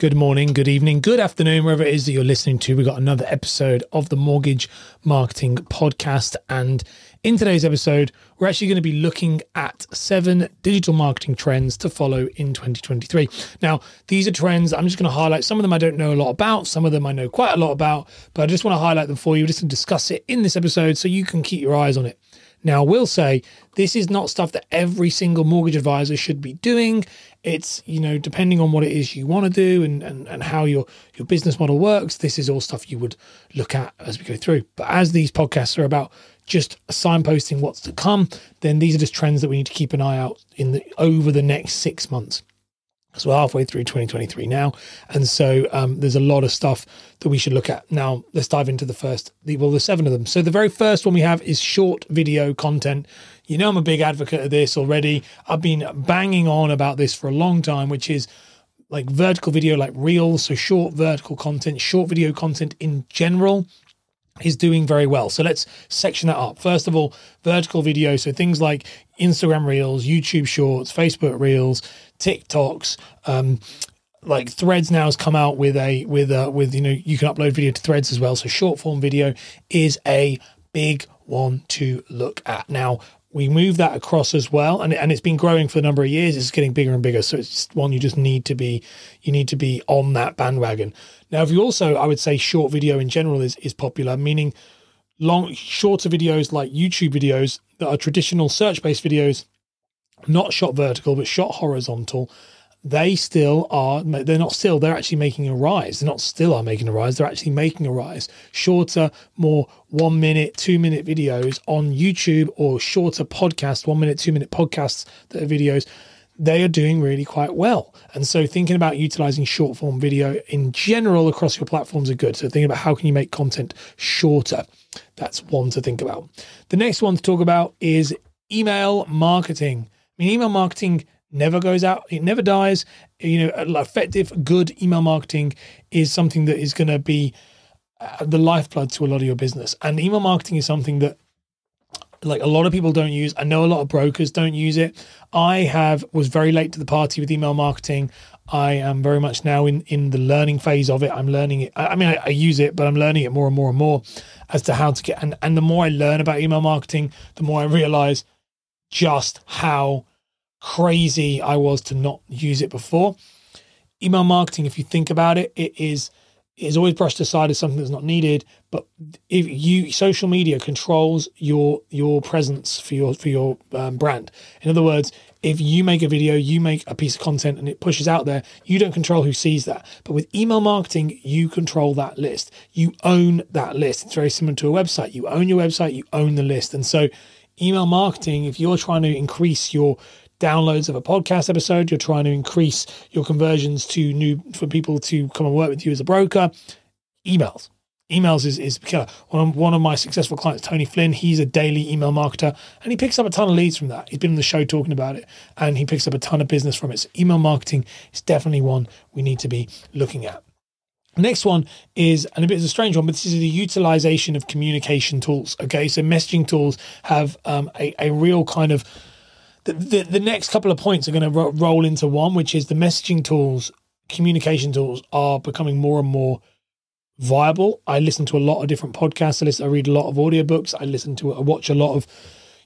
Good morning, good evening, good afternoon, wherever it is that you're listening to. We've got another episode of the Mortgage Marketing Podcast. And in today's episode, we're actually going to be looking at seven digital marketing trends to follow in 2023. Now, these are trends, I'm just going to highlight some of them I don't know a lot about, some of them I know quite a lot about, but I just want to highlight them for you, just to discuss it in this episode so you can keep your eyes on it. Now, I will say this is not stuff that every single mortgage advisor should be doing. It's, you know, depending on what it is you want to do and, and, and how your, your business model works, this is all stuff you would look at as we go through. But as these podcasts are about just signposting what's to come, then these are just trends that we need to keep an eye out in the over the next six months. So we're halfway through 2023 now, and so um, there's a lot of stuff that we should look at. Now let's dive into the first, the, well, the seven of them. So the very first one we have is short video content. You know, I'm a big advocate of this already. I've been banging on about this for a long time, which is like vertical video, like reels, so short vertical content, short video content in general is doing very well. So let's section that up. First of all, vertical video. So things like Instagram Reels, YouTube Shorts, Facebook Reels, TikToks, um, like Threads now has come out with a with a with you know you can upload video to Threads as well. So short form video is a big one to look at. Now we move that across as well and, and it's been growing for a number of years it's getting bigger and bigger so it's one you just need to be you need to be on that bandwagon now if you also i would say short video in general is is popular meaning long shorter videos like youtube videos that are traditional search based videos not shot vertical but shot horizontal. They still are they're not still they're actually making a rise. They're not still are making a rise they're actually making a rise. Shorter more one minute two minute videos on youtube or shorter podcast one minute two minute podcasts that are videos they are doing really quite well. And so thinking about utilizing short form video in general across your platforms are good. So thinking about how can you make content shorter. That's one to think about. The next one to talk about is email marketing mean email marketing never goes out it never dies. You know effective good email marketing is something that is going to be uh, the lifeblood to a lot of your business. And email marketing is something that like a lot of people don't use. I know a lot of brokers don't use it. I have was very late to the party with email marketing. I am very much now in in the learning phase of it. I'm learning it. I mean I, I use it but i'm learning it more and more and more as to how to get and, and the more i learn about email marketing the more i realize just how crazy I was to not use it before. Email marketing, if you think about it, it is is always brushed aside as something that's not needed. But if you social media controls your your presence for your for your um, brand. In other words, if you make a video, you make a piece of content and it pushes out there, you don't control who sees that. But with email marketing, you control that list. You own that list. It's very similar to a website. You own your website, you own the list. And so email marketing, if you're trying to increase your downloads of a podcast episode, you're trying to increase your conversions to new for people to come and work with you as a broker, emails. Emails is, is killer. One of, one of my successful clients, Tony Flynn, he's a daily email marketer and he picks up a ton of leads from that. He's been on the show talking about it and he picks up a ton of business from it. So email marketing is definitely one we need to be looking at. Next one is, and a bit of a strange one, but this is the utilization of communication tools. Okay, so messaging tools have um, a, a real kind of the, the, next couple of points are going to ro- roll into one, which is the messaging tools, communication tools are becoming more and more viable. I listen to a lot of different podcasts. I listen, I read a lot of audiobooks. I listen to, I watch a lot of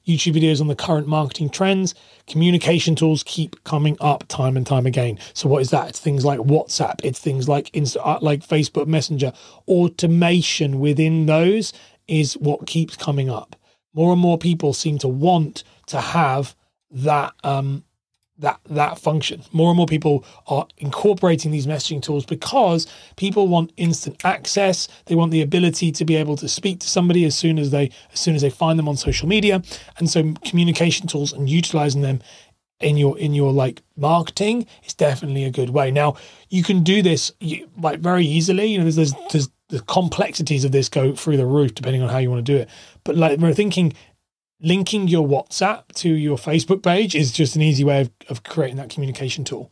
YouTube videos on the current marketing trends. Communication tools keep coming up time and time again. So what is that? It's things like WhatsApp. It's things like Insta, uh, like Facebook Messenger. Automation within those is what keeps coming up. More and more people seem to want to have that um, that that function. More and more people are incorporating these messaging tools because people want instant access. They want the ability to be able to speak to somebody as soon as they as soon as they find them on social media. And so communication tools and utilizing them in your in your like marketing is definitely a good way. Now you can do this like very easily. You know, there's, there's, there's the complexities of this go through the roof depending on how you want to do it. But like we're thinking linking your WhatsApp to your Facebook page is just an easy way of, of creating that communication tool.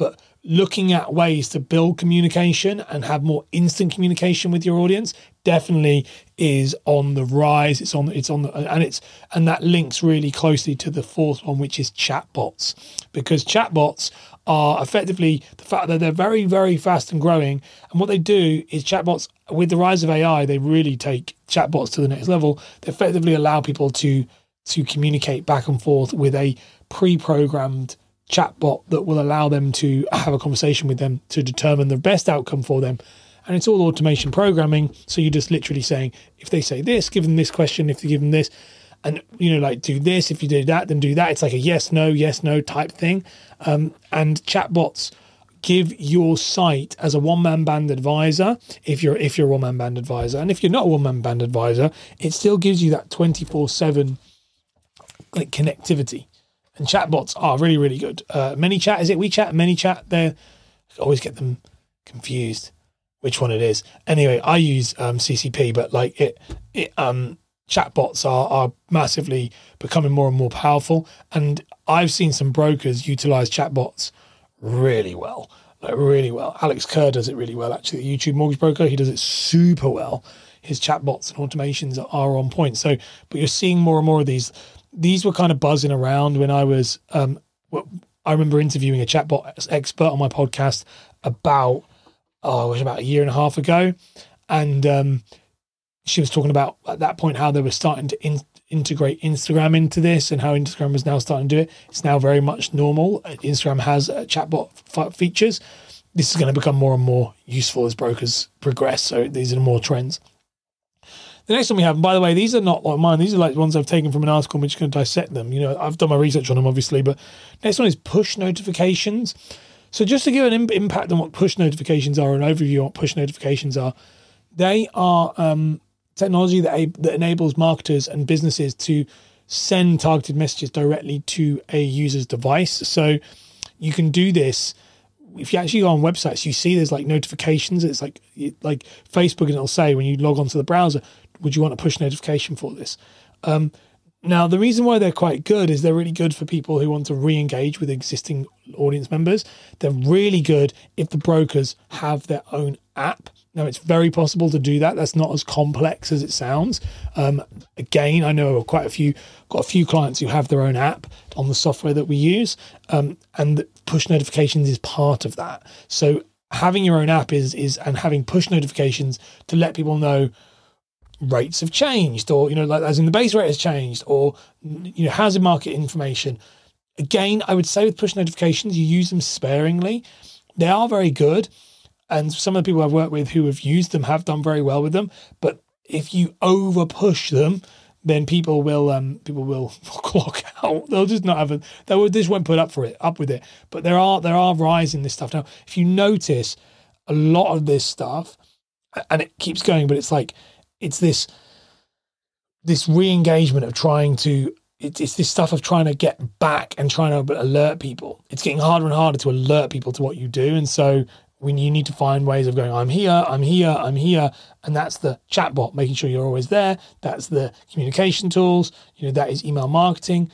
But looking at ways to build communication and have more instant communication with your audience definitely is on the rise. It's on it's on the and it's and that links really closely to the fourth one which is chatbots because chatbots are effectively the fact that they're very very fast and growing. And what they do is chatbots with the rise of AI they really take chatbots to the next level. They effectively allow people to to communicate back and forth with a pre-programmed chatbot that will allow them to have a conversation with them to determine the best outcome for them. And it's all automation programming. So you're just literally saying, if they say this, give them this question, if they give them this, and you know, like do this, if you do that, then do that. It's like a yes, no, yes, no type thing. Um, and chatbots give your site as a one-man band advisor if you're if you're a one-man band advisor. And if you're not a one-man band advisor, it still gives you that 24-7 like connectivity and chatbots are really really good. Uh, ManyChat is it WeChat? ManyChat. They always get them confused which one it is. Anyway, I use um, CCP, but like it, it um, chatbots are are massively becoming more and more powerful, and I've seen some brokers utilize chatbots really well, like really well. Alex Kerr does it really well. Actually, the YouTube mortgage broker, he does it super well. His chatbots and automations are on point. So, but you're seeing more and more of these these were kind of buzzing around when I was. Um, I remember interviewing a chatbot expert on my podcast about oh, it was about a year and a half ago, and um, she was talking about at that point how they were starting to in, integrate Instagram into this and how Instagram is now starting to do it. It's now very much normal. Instagram has uh, chatbot f- features. This is going to become more and more useful as brokers progress. So these are more trends. The next one we have, by the way, these are not like mine. These are like ones I've taken from an article. I'm just going to dissect them. You know, I've done my research on them, obviously. But next one is push notifications. So just to give an Im- impact on what push notifications are, an overview on what push notifications are, they are um, technology that, a- that enables marketers and businesses to send targeted messages directly to a user's device. So you can do this if you actually go on websites, you see there's like notifications. It's like like Facebook, and it'll say when you log onto the browser, would you want a push notification for this? Um, now, the reason why they're quite good is they're really good for people who want to re engage with existing audience members. They're really good if the brokers have their own app. Now, it's very possible to do that. That's not as complex as it sounds. Um, again, I know quite a few, got a few clients who have their own app on the software that we use, um, and push notifications is part of that. So, having your own app is is and having push notifications to let people know rates have changed or you know like as in the base rate has changed or you know housing market information. Again i would say with push notifications you use them sparingly. They are very good and some of the people i've worked with who have used them have done very well with them but if you over push them then people will um people will clock out. They'll just not have a they will just won't put up for it up with it. But there are there are rise in this stuff. Now if you notice a lot of this stuff and it keeps going but it's like it's this this re-engagement of trying to it's, it's this stuff of trying to get back and trying to alert people. It's getting harder and harder to alert people to what you do. And so when you need to find ways of going i'm here i'm here i'm here and that's the chatbot making sure you're always there. That's the communication tools. You know that is email marketing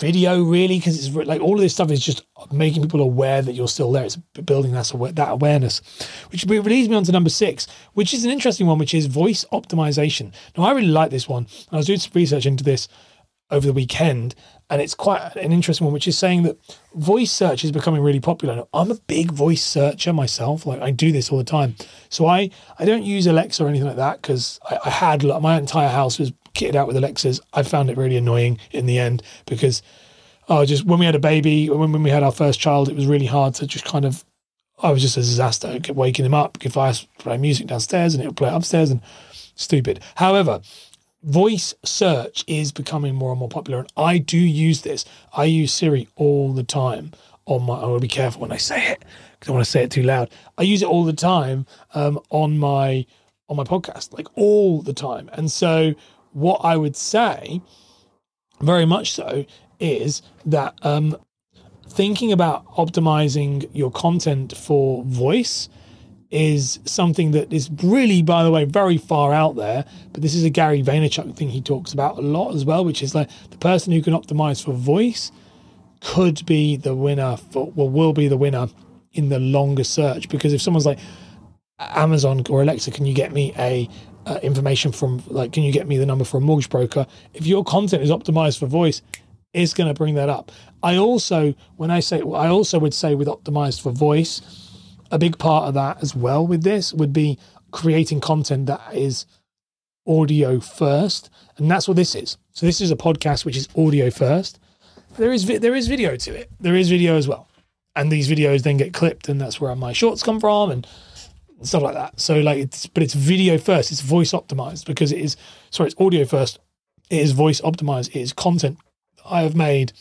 video really? Because it's like all of this stuff is just making people aware that you're still there. It's building that, that awareness. Which leads me on to number six which is an interesting one which is voice optimization. Now i really like this one i was doing some research into this over the weekend and it's quite an interesting one which is saying that voice search is becoming really popular. Now, i'm a big voice searcher myself like i do this all the time. So i i don't use alexa or anything like that because I, I had my entire house was kitted out with Alexas. I found it really annoying in the end because oh, just when we had a baby, when, when we had our first child, it was really hard to just kind of. I was just a disaster. I kept waking him up if I play music downstairs and it would play upstairs and stupid. However, voice search is becoming more and more popular, and I do use this. I use Siri all the time on my. I to be careful when I say it because I want to say it too loud. I use it all the time um, on my on my podcast, like all the time, and so what I would say, very much so, is that um, thinking about optimizing your content for voice is something that is really, by the way, very far out there. But this is a Gary Vaynerchuk thing he talks about a lot as well, which is like the person who can optimize for voice could be the winner for, well, will be the winner in the longer search because if someone's like Amazon or Alexa, can you get me a uh, information from like can you get me the number for a mortgage broker? If your content is optimized for voice, it's going to bring that up. I also when I say I also would say with optimized for voice, a big part of that as well with this would be creating content that is audio first, and that's what this is. So this is a podcast which is audio first. There is there is video to it. There is video as well, and these videos then get clipped, and that's where my shorts come from and stuff like that. So like, it's but it's video first. It's voice optimized because it is sorry, it's audio first. It is voice optimized. It is content I have made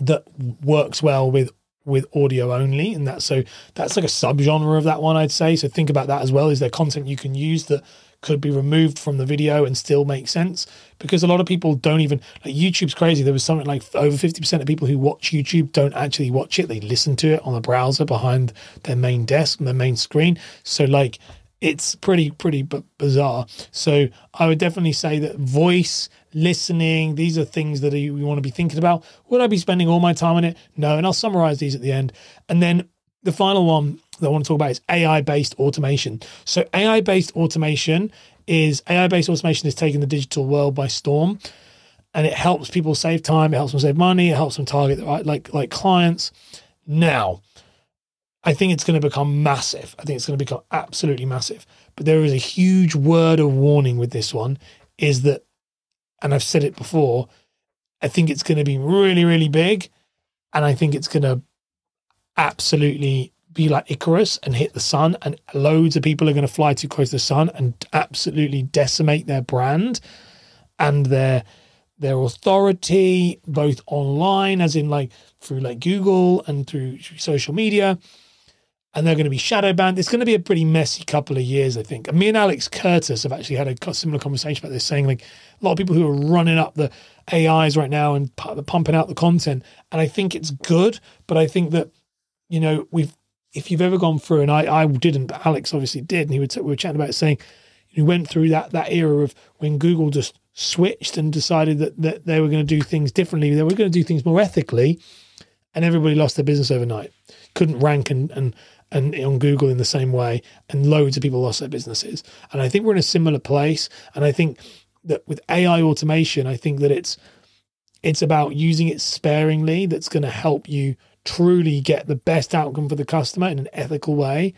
that works well with with audio only and that's so that's like a subgenre of that one i'd say so think about that as well is there content you can use that could be removed from the video and still make sense because a lot of people don't even like YouTube's crazy. There was something like over 50% of people who watch YouTube don't actually watch it. They listen to it on the browser behind their main desk and their main screen. So like it's pretty pretty b- bizarre. So I would definitely say that voice listening these are things that you, want to be thinking about. Would I be spending all my time on it? No, and I'll summarize these at the end. And then the final one that I want to talk about is AI based automation. So, AI based automation is AI based automation is taking the digital world by storm and it helps people save time, it helps them save money, it helps them target the right like like clients. Now, I think it's going to become massive. I think it's going to become absolutely massive. But there is a huge word of warning with this one is that and I've said it before, I think it's going to be really really big and I think it's going to absolutely be like Icarus and hit the sun, and loads of people are going to fly too close to the sun and absolutely decimate their brand and their their authority, both online, as in like through like Google and through social media. And they're going to be shadow banned. It's going to be a pretty messy couple of years, I think. And me and Alex Curtis have actually had a similar conversation about this, saying like a lot of people who are running up the AIs right now and pumping out the content. And I think it's good, but I think that you know we've if you've ever gone through, and I, I didn't, but Alex obviously did, and he would we were chatting about saying you went through that that era of when Google just switched and decided that, that they were going to do things differently, they were going to do things more ethically, and everybody lost their business overnight. Couldn't rank and and and on Google in the same way, and loads of people lost their businesses. And I think we're in a similar place. And I think that with AI automation, I think that it's it's about using it sparingly. That's going to help you truly get the best outcome for the customer in an ethical way.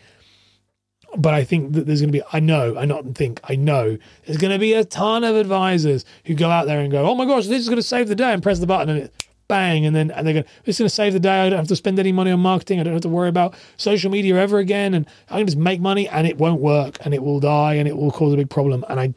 But I think that there's going to be, I know, I not think, I know there's going to be a ton of advisors who go out there and go, oh my gosh, this is going to save the day and press the button and it bang. And then and they're going, is going to save the day. I don't have to spend any money on marketing. I don't have to worry about social media ever again. And I can just make money and it won't work and it will die and it will cause a big problem. And I,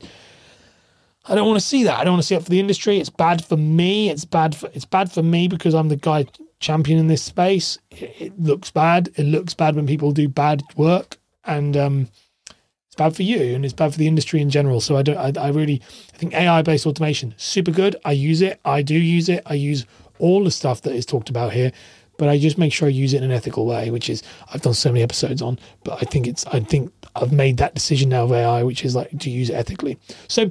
I don't want to see that. I don't want to see it for the industry. It's bad for me. It's bad for it's bad for me because I'm the guy champion in this space. It, it looks bad. It looks bad when people do bad work, and um, it's bad for you, and it's bad for the industry in general. So I don't. I, I really, I think AI based automation super good. I use it. I do use it. I use all the stuff that is talked about here, but I just make sure I use it in an ethical way, which is I've done so many episodes on. But I think it's. I think I've made that decision now of AI, which is like to use it ethically. So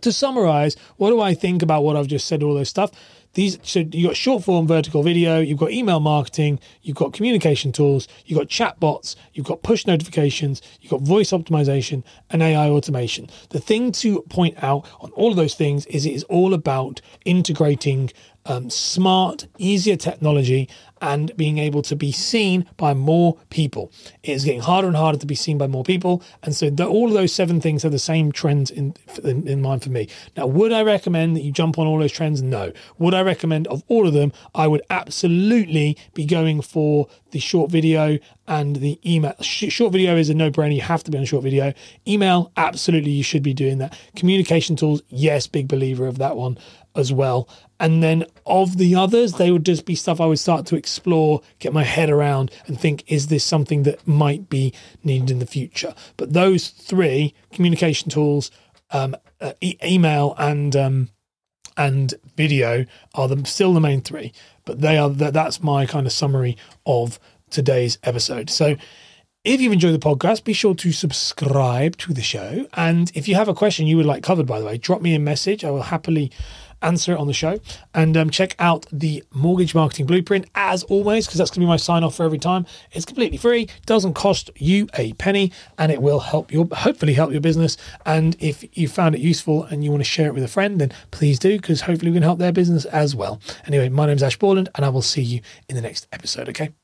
to summarize, what do I think about what I've just said? All those stuff these so you've got short form vertical video, you've got email marketing, you've got communication tools, you've got chatbots, you've got push notifications, you've got voice optimization and AI automation. The thing to point out on all of those things is it is all about integrating um, smart, easier technology and being able to be seen by more people. It is getting harder and harder to be seen by more people. And so the, all of those seven things have the same trends in, in, in mind for me. Now, would I recommend that you jump on all those trends? No. Would I recommend of all of them? I would absolutely be going for the short video and the email. Short video is a no brainer. You have to be on short video. Email, absolutely, you should be doing that. Communication tools, yes, big believer of that one as well. And then of the others, they would just be stuff I would start to explore, get my head around, and think, is this something that might be needed in the future? But those three communication tools, um, uh, e- email, and um, and video are the, still the main three. But they are that's my kind of summary of today's episode. So If you've enjoyed the podcast, be sure to subscribe to the show. And if you have a question you would like covered, by the way, drop me a message. I will happily answer it on the show. And um, check out the Mortgage Marketing Blueprint as always, because that's going to be my sign off for every time. It's completely free, doesn't cost you a penny, and it will help your hopefully help your business. And if you found it useful and you want to share it with a friend, then please do, because hopefully we can help their business as well. Anyway, my name is Ash Borland, and I will see you in the next episode. Okay.